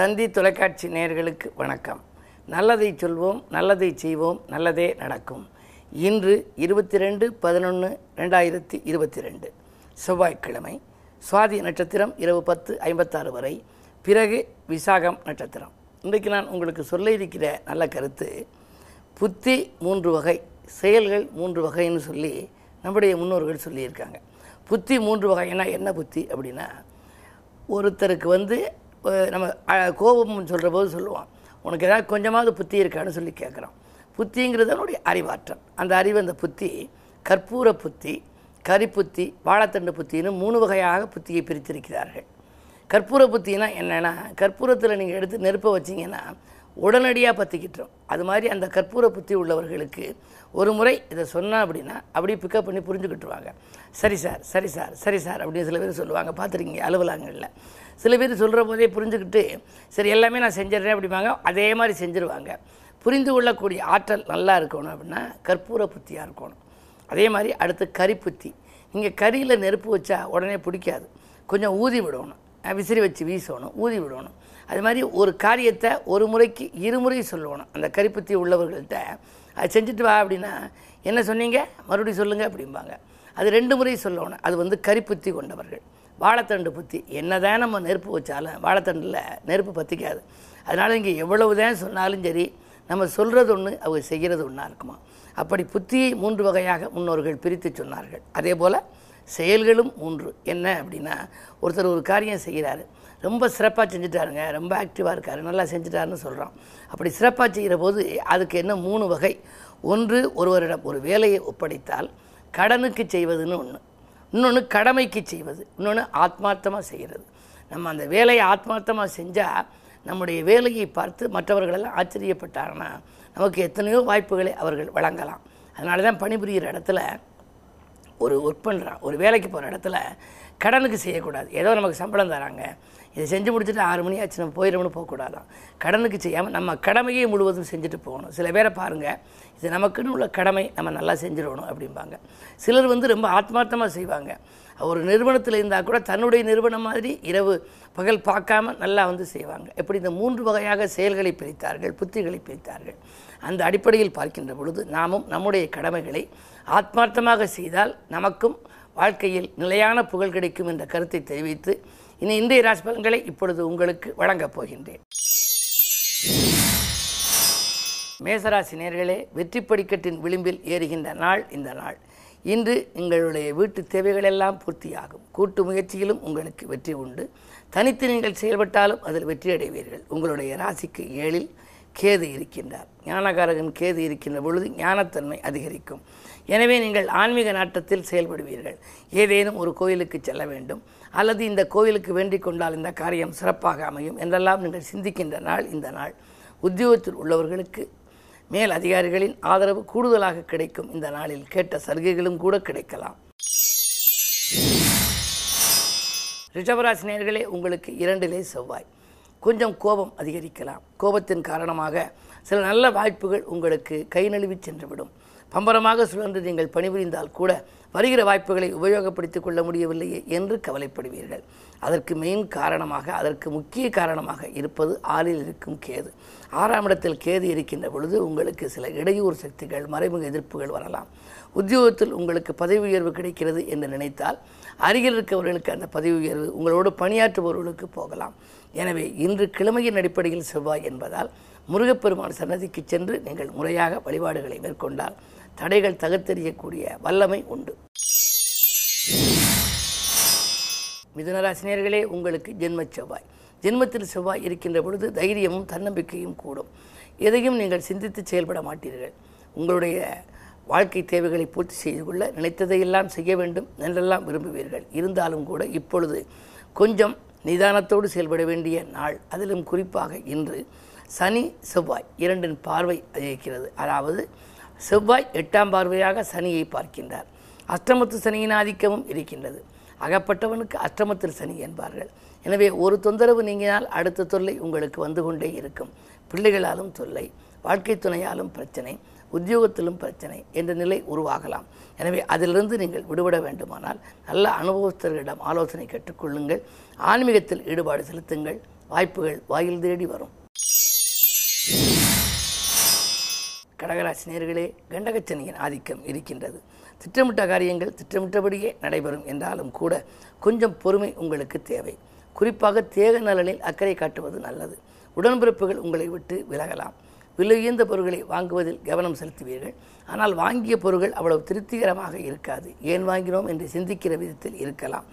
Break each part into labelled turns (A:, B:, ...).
A: தந்தி தொலைக்காட்சி நேயர்களுக்கு வணக்கம். நல்லதை சொல்வோம் நல்லதை செய்வோம் நல்லதே நடக்கும். இன்று இருபத்தி ரெண்டு பதினொன்று ரெண்டாயிரத்தி இருபத்தி ரெண்டு செவ்வாய்க்கிழமை சுவாதி நட்சத்திரம் இரவு பத்து ஐம்பத்தாறு வரை. பிறகு விசாகம் நட்சத்திரம். இன்றைக்கு நான் உங்களுக்கு சொல்ல இருக்கிற நல்ல கருத்து புத்தி மூன்று வகை செயல்கள் மூன்று வகைன்னு சொல்லி நம்முடைய முன்னோர்கள் சொல்லியிருக்காங்க. புத்தி மூன்று வகைன்னா என்ன புத்தி அப்படின்னா ஒருத்தருக்கு வந்து நம்ம கோபம்னு சொல்கிற போது சொல்லுவான் உனக்கு ஏதாவது கொஞ்சமாவது புத்தி இருக்கான்னு சொல்லி கேட்குறான். புத்திங்கிறது அவனுடைய அறிவாற்றல். அந்த அறிவு அந்த புத்தி கற்பூர புத்தி கரிப்புத்தி வாழைத்தண்டு புத்தின்னு மூணு வகையாக புத்தியை பிரித்திருக்கிறார்கள். கற்பூர புத்தினா என்னென்னா கற்பூரத்தில் நீங்கள் எடுத்து நெருப்பை வச்சிங்கன்னா உடனடியாக பற்றிக்கிட்டோம் அது மாதிரி அந்த கற்பூர புத்தி உள்ளவர்களுக்கு ஒரு முறை இதை சொன்னால் அப்படின்னா அப்படியே பிக்கப் பண்ணி புரிஞ்சுக்கிட்டுருவாங்க. சரி சார் சரி சார் சரி சார் அப்படின்னு சில பேர் சொல்லுவாங்க. பார்த்துருக்கீங்க அலுவலகங்களில். சில பேர் சொல்கிற போதே புரிஞ்சுக்கிட்டு சரி எல்லாமே நான் செஞ்சிடுறேன் அப்படிம்பாங்க. அதே மாதிரி செஞ்சுருவாங்க. புரிந்து கொள்ளக்கூடிய ஆற்றல் நல்லா இருக்கணும் அப்படின்னா கற்பூர புத்தியாக இருக்கணும். அதே மாதிரி அடுத்து கரிப்புத்தி இங்கே கரியில் நெருப்பு வச்சா உடனே பிடிக்காது. கொஞ்சம் ஊதி விடணும். விசிறி வச்சு வீசணும் ஊதி விடணும். அது மாதிரி ஒரு காரியத்தை ஒரு முறைக்கு இருமுறை சொல்லணும். அந்த கரிப்புத்தி உள்ளவர்கள்ட்ட அது செஞ்சுட்டு வா அப்படின்னா என்ன சொன்னீங்க? மறுபடியும் சொல்லுங்கள் அப்படிம்பாங்க. அது ரெண்டு முறை சொல்லணும். அது வந்து கரிப்புத்தி கொண்டவர்கள். வாழைத்தண்டு புத்தி. என்னதான் நம்ம நெருப்பு வச்சாலும் வாழைத்தண்டில் நெருப்பு பற்றிக்காது அதனால் இங்கே எவ்வளவு தான் சொன்னாலும் சரி நம்ம சொல்கிறது ஒன்று அவங்க செய்கிறது ஒன்றா இருக்குமா? அப்படி புத்தியை மூன்று வகையாக முன்னோர்கள் பிரித்து சொன்னார்கள். அதே போல் செயல்களும் மூன்று. என்ன அப்படின்னா ஒருத்தர் ஒரு காரியம் செய்கிறாரு ரொம்ப சிறப்பாக செஞ்சுட்டாருங்க ரொம்ப ஆக்டிவாக இருக்காரு நல்லா செஞ்சுட்டாருன்னு சொல்கிறோம் அப்படி சிறப்பாக செய்கிற போது அதுக்கு என்ன மூணு வகை? ஒன்று ஒருவரிடம் ஒரு வேலையை ஒப்படைத்தால் கடனுக்கு செய்வதுன்னு ஒன்று இன்னொன்று கடமைக்கு செய்வது இன்னொன்று ஆத்மார்த்தமாக செய்கிறது. நம்ம அந்த வேலையை ஆத்மார்த்தமாக செஞ்சால் நம்முடைய வேலையை பார்த்து மற்றவர்களெல்லாம் ஆச்சரியப்பட்டாங்கன்னா நமக்கு எத்தனையோ வாய்ப்புகளை அவர்கள் வழங்கலாம். அதனால தான் பணிபுரிகிற இடத்துல ஒரு ஒர்க் பண்ணுறான் ஒரு வேலைக்கு போகிற இடத்துல கடனுக்கு செய்யக்கூடாது. ஏதோ நமக்கு சம்பளம் தராங்க. இதை செஞ்சு முடிச்சுட்டு ஆறு மணி ஆச்சு நம்ம போயிடணும்னு போகக்கூடாதான். கடனுக்கு செய்யாமல் நம்ம கடமையை முழுவதும் செஞ்சுட்டு போகணும். சில பேரை பாருங்கள் இது நமக்குன்னு உள்ள கடமை நம்ம நல்லா செஞ்சிடணும் அப்படிம்பாங்க. சிலர் வந்து ரொம்ப ஆத்மார்த்தமாக செய்வாங்க. ஒரு நிறுவனத்தில் இருந்தால் கூட தன்னுடைய நிறுவனம் மாதிரி இரவு பகல் பார்க்காம நல்லா வந்து செய்வாங்க. இப்படி இந்த மூன்று வகையாக செயல்களை பிரித்தார்கள் புத்திகளை பிரித்தார்கள். அந்த அடிப்படையில் பார்க்கின்ற பொழுது நாமும் நம்முடைய கடமைகளை ஆத்மார்த்தமாக செய்தால் நமக்கும் வாழ்க்கையில் நிலையான புகழ் கிடைக்கும் என்ற கருத்தை தெரிவித்து இனி இந்திய ராசி பலன்களை இப்பொழுது உங்களுக்கு வழங்கப் போகின்றேன். மேசராசி நேர்களே வெற்றி படிக்கட்டின் விளிம்பில் ஏறுகின்ற நாள் இந்த நாள். இன்று எங்களுடைய வீட்டு தேவைகளெல்லாம் பூர்த்தியாகும். கூட்டு முயற்சியிலும் உங்களுக்கு வெற்றி உண்டு. தனித்து நீங்கள் செயல்பட்டாலும் அதில் வெற்றி அடைவீர்கள் உங்களுடைய ராசிக்கு ஏழில் கேது இருக்கின்றார். ஞானகாரகன் கேது இருக்கின்ற பொழுது ஞானத்தன்மை அதிகரிக்கும். எனவே நீங்கள் ஆன்மீக நாட்டத்தில் செயல்படுவீர்கள். ஏதேனும் ஒரு கோயிலுக்கு செல்ல வேண்டும். அல்லது இந்த கோயிலுக்கு வேண்டிக் கொண்டால் இந்த காரியம் சிறப்பாக அமையும் என்றெல்லாம் நீங்கள் சிந்திக்கின்ற நாள் இந்த நாள். உத்தியோகத்தில் உள்ளவர்களுக்கு மேல் அதிகாரிகளின் ஆதரவு கூடுதலாக கிடைக்கும். இந்த நாளில் கேட்ட சலுகைகளும் கூட கிடைக்கலாம். ரிஷபராசினியர்களே உங்களுக்கு இரண்டிலே செவ்வாய். கொஞ்சம் கோபம் அதிகரிக்கலாம். கோபத்தின் காரணமாக சில நல்ல வாய்ப்புகள் உங்களுக்கு கை நழுவி சென்றுவிடும். பம்பரமாக சுழன்று நீங்கள் பணிபுரிந்தால் கூட வருகிற வாய்ப்புகளை உபயோகப்படுத்திக் கொள்ள முடியவில்லையே என்று கவலைப்படுவீர்கள். அதற்கு மெயின் காரணமாக அதற்கு முக்கிய காரணமாக இருப்பது ஆளில் இருக்கும் கேது. ஆறாம் இடத்தில் கேது இருக்கின்ற பொழுது உங்களுக்கு சில இடையூறு சக்திகள் மறைமுக எதிர்ப்புகள் வரலாம். உத்தியோகத்தில் உங்களுக்கு பதவி உயர்வு கிடைக்கிறது என்று நினைத்தால் அருகில் இருக்கவர்களுக்கு அந்த பதவி உயர்வு உங்களோடு பணியாற்றுபவர்களுக்கு போகலாம். எனவே இன்று கிழமையின் அடிப்படையில் செவ்வாய் என்பதால் முருகப்பெருமான் சன்னதிக்கு சென்று நீங்கள் முறையாக வழிபாடுகளை மேற்கொண்டால் தடைகள் தகர்த்தெறியக்கூடிய வல்லமை உண்டு. மிதுனராசினியர்களே உங்களுக்கு ஜென்ம செவ்வாய். ஜென்மத்தில் செவ்வாய் இருக்கின்ற பொழுது தைரியமும் தன்னம்பிக்கையும் கூடும். எதையும் நீங்கள் சிந்தித்து செயல்பட மாட்டீர்கள். உங்களுடைய வாழ்க்கை தேவைகளை பூர்த்தி செய்து கொள்ள நினைத்ததையெல்லாம் செய்ய வேண்டும் என்றெல்லாம் விரும்புவீர்கள். இருந்தாலும் கூட இப்பொழுது கொஞ்சம் நிதானத்தோடு செயல்பட வேண்டிய நாள். அதிலும் குறிப்பாக இன்று சனி செவ்வாய் இரண்டின் பார்வை இருக்கிறது அதாவது செவ்வாய் எட்டாம் பார்வையாக சனியை பார்க்கின்றார். அஷ்டமத்து சனியின் ஆதிக்கமும் இருக்கின்றது. அகப்பட்டவனுக்கு அஷ்டமத்தில் சனி என்பார்கள். எனவே ஒரு தொந்தரவு நீங்கினால் அடுத்த தொல்லை உங்களுக்கு வந்து கொண்டே இருக்கும். பிள்ளைகளாலும் தொல்லை வாழ்க்கை துணையாலும் பிரச்சனை. உத்தியோகத்திலும் பிரச்சனை என்ற நிலை உருவாகலாம். எனவே அதிலிருந்து நீங்கள் விடுபட வேண்டுமானால் நல்ல அனுபவஸ்தர்களிடம் ஆலோசனை கேட்டுக்கொள்ளுங்கள். ஆன்மீகத்தில் ஈடுபாடு செலுத்துங்கள். வாய்ப்புகள் வாயில் தேடி வரும். கடகராசினியர்களே கண்டகச்சனியின் ஆதிக்கம் இருக்கின்றது. திட்டமிட்ட காரியங்கள் திட்டமிட்டபடியே நடைபெறும் என்றாலும் கூட கொஞ்சம் பொறுமை உங்களுக்கு தேவை. குறிப்பாக தேக நலனில் அக்கறை காட்டுவது நல்லது. உடன்பிறப்புகள் உங்களை விட்டு விலகலாம். விலையுயர்ந்த பொருட்களை வாங்குவதில் கவனம் செலுத்துவீர்கள். ஆனால் வாங்கிய பொருட்கள் அவ்வளவு திருப்திகரமாக இருக்காது. ஏன் வாங்கினோம் என்று சிந்திக்கிற விதத்தில் இருக்கலாம்.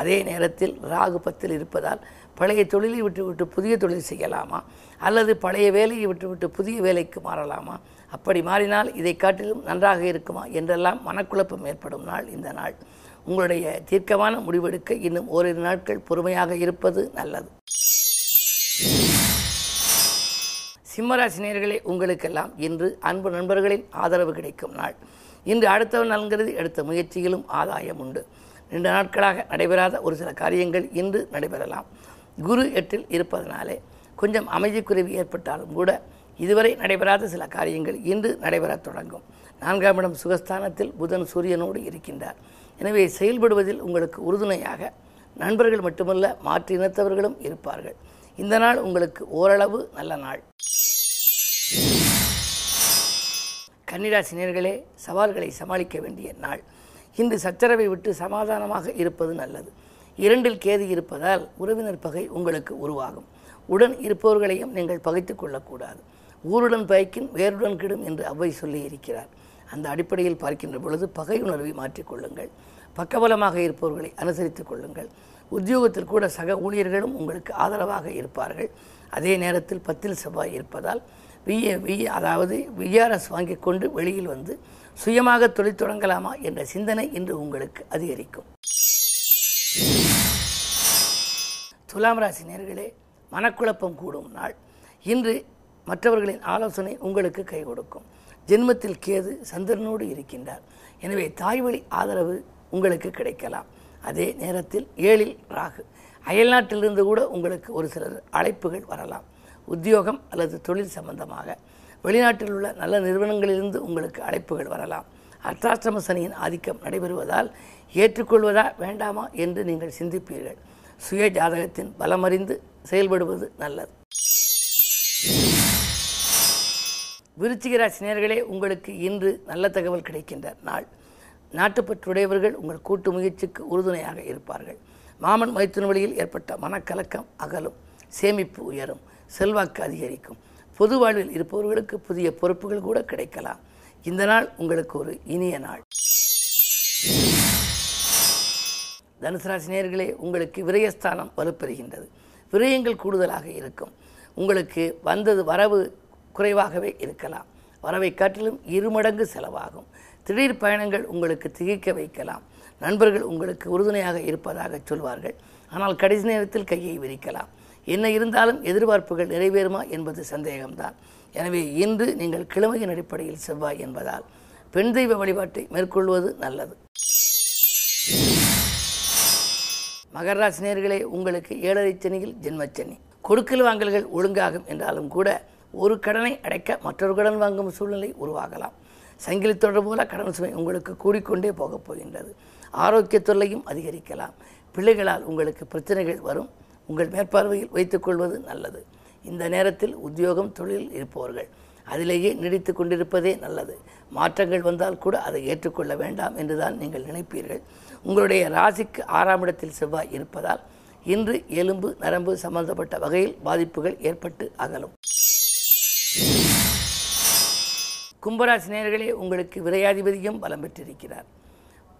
A: அதே நேரத்தில் ராகு பத்தில் இருப்பதால் பழைய தொழிலை விட்டுவிட்டு புதிய தொழில் செய்யலாமா? அல்லது பழைய வேலையை விட்டுவிட்டு புதிய வேலைக்கு மாறலாமா? அப்படி மாறினால் இதை காட்டிலும் நன்றாக இருக்குமா? என்றெல்லாம் மனக்குழப்பம் ஏற்படும் நாள் இந்த நாள். உங்களுடைய தீர்க்கமான முடிவெடுக்க இன்னும் ஓரிரு நாட்கள் பொறுமையாக இருப்பது நல்லது. சிம்மராசினியர்களே உங்களுக்கெல்லாம் இன்று அன்பு நண்பர்களின் ஆதரவு கிடைக்கும் நாள். இன்று அடுத்தவன் நலங்கிறது எடுத்த முயற்சியிலும் ஆதாயம் உண்டு. ரெண்டு நாட்களாக நடைபெறாத ஒரு சில காரியங்கள் இன்று நடைபெறலாம். குரு எட்டில் இருப்பதனாலே கொஞ்சம் அமைதிக்குறைவு ஏற்பட்டாலும் கூட இதுவரை நடைபெறாத சில காரியங்கள் இன்று நடைபெறத் தொடங்கும். நான்காம் இடம் சுகஸ்தானத்தில் புதன் சூரியனோடு இருக்கின்றார். எனவே செயல்படுவதில் உங்களுக்கு உறுதுணையாக நண்பர்கள் மட்டுமல்ல மாற்று இனத்தவர்களும் இருப்பார்கள். இந்த நாள் உங்களுக்கு ஓரளவு நல்ல நாள். கன்னிராசினியர்களே சவால்களை சமாளிக்க வேண்டிய நாள். இன்று சச்சரவை விட்டு சமாதானமாக இருப்பது நல்லது. இரண்டில் கேது இருப்பதால் உறவினர் பகை உங்களுக்கு உருவாகும். உடன் இருப்பவர்களையும் நீங்கள் பகைத்து கொள்ளக்கூடாது. ஊருடன் பயக்கின் வேருடன் கிடும் என்று அவ்வை சொல்லி இருக்கிறார். அந்த அடிப்படையில் பார்க்கின்ற பொழுது பகை உணர்வை மாற்றிக்கொள்ளுங்கள் பக்கபலமாக இருப்பவர்களை அனுசரித்துக் கொள்ளுங்கள். உத்தியோகத்தில் கூட சக ஊழியர்களும் உங்களுக்கு ஆதரவாக இருப்பார்கள். அதே நேரத்தில் பத்தில் செவ்வாய் இருப்பதால் விஏ வி அதாவது விஆர்எஸ் வாங்கி கொண்டு வெளியில் வந்து சுயமாக தொழில் தொடங்கலாமா என்ற சிந்தனை இன்று உங்களுக்கு அதிகரிக்கும். துலாம் ராசி நேர்களே மனக்குழப்பம் கூடும் நாள். இன்று மற்றவர்களின் ஆலோசனை உங்களுக்கு கை கொடுக்கும். ஜென்மத்தில் கேது சந்திரனோடு இருக்கின்றார். எனவே தாய்வழி ஆதரவு உங்களுக்கு கிடைக்கலாம். அதே நேரத்தில் ஏழில் ராகு. அயல்நாட்டிலிருந்து கூட உங்களுக்கு ஒரு சிலர் அழைப்புகள் வரலாம். உத்தியோகம் அல்லது தொழில் சம்பந்தமாக வெளிநாட்டில் உள்ள நல்ல நிறுவனங்களிலிருந்து உங்களுக்கு அழைப்புகள் வரலாம். அர்த்தாஷ்டம சனியின் ஆதிக்கம் நடைபெறுவதால் ஏற்றுக்கொள்வதா வேண்டாமா என்று நீங்கள் சிந்திப்பீர்கள். சுய ஜாதகத்தின் பலமறிந்து செயல்படுவது நல்லது. விருச்சிக உங்களுக்கு இன்று நல்ல தகவல் கிடைக்கின்ற நாள். நாட்டுப்பற்றுடையவர்கள் உங்கள் கூட்டு முயற்சிக்கு உறுதுணையாக இருப்பார்கள். மாமன் மைத்துன வழியில் ஏற்பட்ட மனக்கலக்கம் அகலும் சேமிப்பு உயரும். செல்வாக்கு அதிகரிக்கும். பொது வாழ்வில் இருப்பவர்களுக்கு புதிய பொறுப்புகள் கூட கிடைக்கலாம். இந்த நாள் உங்களுக்கு ஒரு இனிய நாள். தனுசு உங்களுக்கு விரயஸ்தானம் வலுப்பெறுகின்றது. விரயங்கள் கூடுதலாக இருக்கும். உங்களுக்கு வந்தது வரவு குறைவாகவே இருக்கலாம். வரவை காட்டிலும் இருமடங்கு செலவாகும். திடீர் பயணங்கள் உங்களுக்கு திகைக்க வைக்கலாம். நண்பர்கள் உங்களுக்கு உறுதுணையாக இருப்பதாக சொல்வார்கள். ஆனால் கடைசி நேரத்தில் கையை விரிக்கலாம். என்ன இருந்தாலும் எதிர்பார்ப்புகள் நிறைவேறுமா என்பது சந்தேகம்தான். எனவே இன்று நீங்கள் கிழமையின் அடிப்படையில் செவ்வாய் என்பதால் பெண் தெய்வ வழிபாட்டை மேற்கொள்வது நல்லது. மகராசினியர்களே உங்களுக்கு ஏழரை சனியில் ஜென்மச்சனி. கொடுக்கல் வாங்கல்கள் ஒழுங்காகும் என்றாலும் கூட ஒரு கடனை அடைக்க மற்றொரு கடன் வாங்கும் சூழ்நிலை உருவாகலாம். சங்கிலி தொடர் போல கடன் சுமை உங்களுக்கு கூடிக்கொண்டே போகப் போகின்றது. ஆரோக்கிய தொல்லையும் அதிகரிக்கலாம். பிள்ளைகளால் உங்களுக்கு பிரச்சனைகள் வரும். உங்கள் மேற்பார்வையில் வைத்துக்கொள்வது நல்லது. இந்த நேரத்தில் உத்தியோகம் தொழில் இருப்பவர்கள் அதிலேயே நீடித்து கொண்டிருப்பதே நல்லது. மாற்றங்கள் வந்தால் கூட அதை ஏற்றுக்கொள்ள வேண்டாம் என்றுதான் நீங்கள் நினைப்பீர்கள். உங்களுடைய ராசிக்கு ஆறாம் இடத்தில் செவ்வாய் இருப்பதால் இன்று எலும்பு நரம்பு சம்பந்தப்பட்ட வகையில் பாதிப்புகள் ஏற்பட்டு அகலும். கும்பராசி நேயர்களே உங்களுக்கு விரையாதிபதியும் பலம் பெற்றிருக்கிறார்.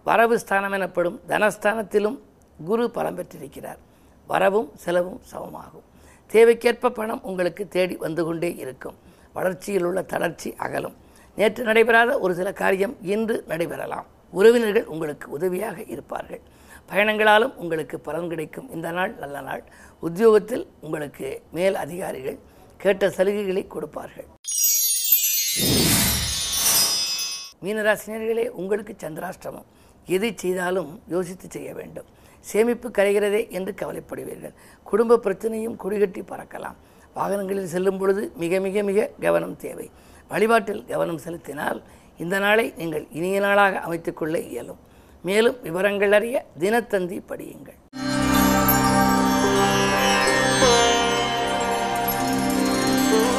A: வரவு ஸ்தானம் எனப்படும் தனஸ்தானத்திலும் குரு பலம் பெற்றிருக்கிறார். வரவும் செலவும் சமமாகும். தேவைக்கேற்ப பணம் உங்களுக்கு தேடி வந்து கொண்டே இருக்கும். வளர்ச்சியில் உள்ள தளர்ச்சி அகலும். நேற்று நடைபெறாத ஒரு சில காரியம் இன்று நடைபெறலாம். உறவினர்கள் உங்களுக்கு உதவியாக இருப்பார்கள். பயணங்களாலும் உங்களுக்கு பலன் கிடைக்கும். இந்த நாள் நல்ல நாள். உத்தியோகத்தில் உங்களுக்கு மேல் அதிகாரிகள் கேட்ட சலுகைகளை கொடுப்பார்கள். மீனராசினியர்களே உங்களுக்கு சந்திராஷ்டமம். எதை செய்தாலும் யோசித்து செய்ய வேண்டும். சேமிப்பு கரைகிறதே என்று கவலைப்படுவீர்கள். குடும்ப பிரச்சனையும் கொடிகட்டி பறக்கலாம். வாகனங்களில் செல்லும் பொழுது மிக மிக மிக கவனம் தேவை. வழிபாட்டில் கவனம் செலுத்தினால் இந்த நாளை நீங்கள் இனிய நாளாக அமைத்துக்கொள்ள இயலும். மேலும் விவரங்கள் அறிய தினத்தந்தி படியுங்கள்.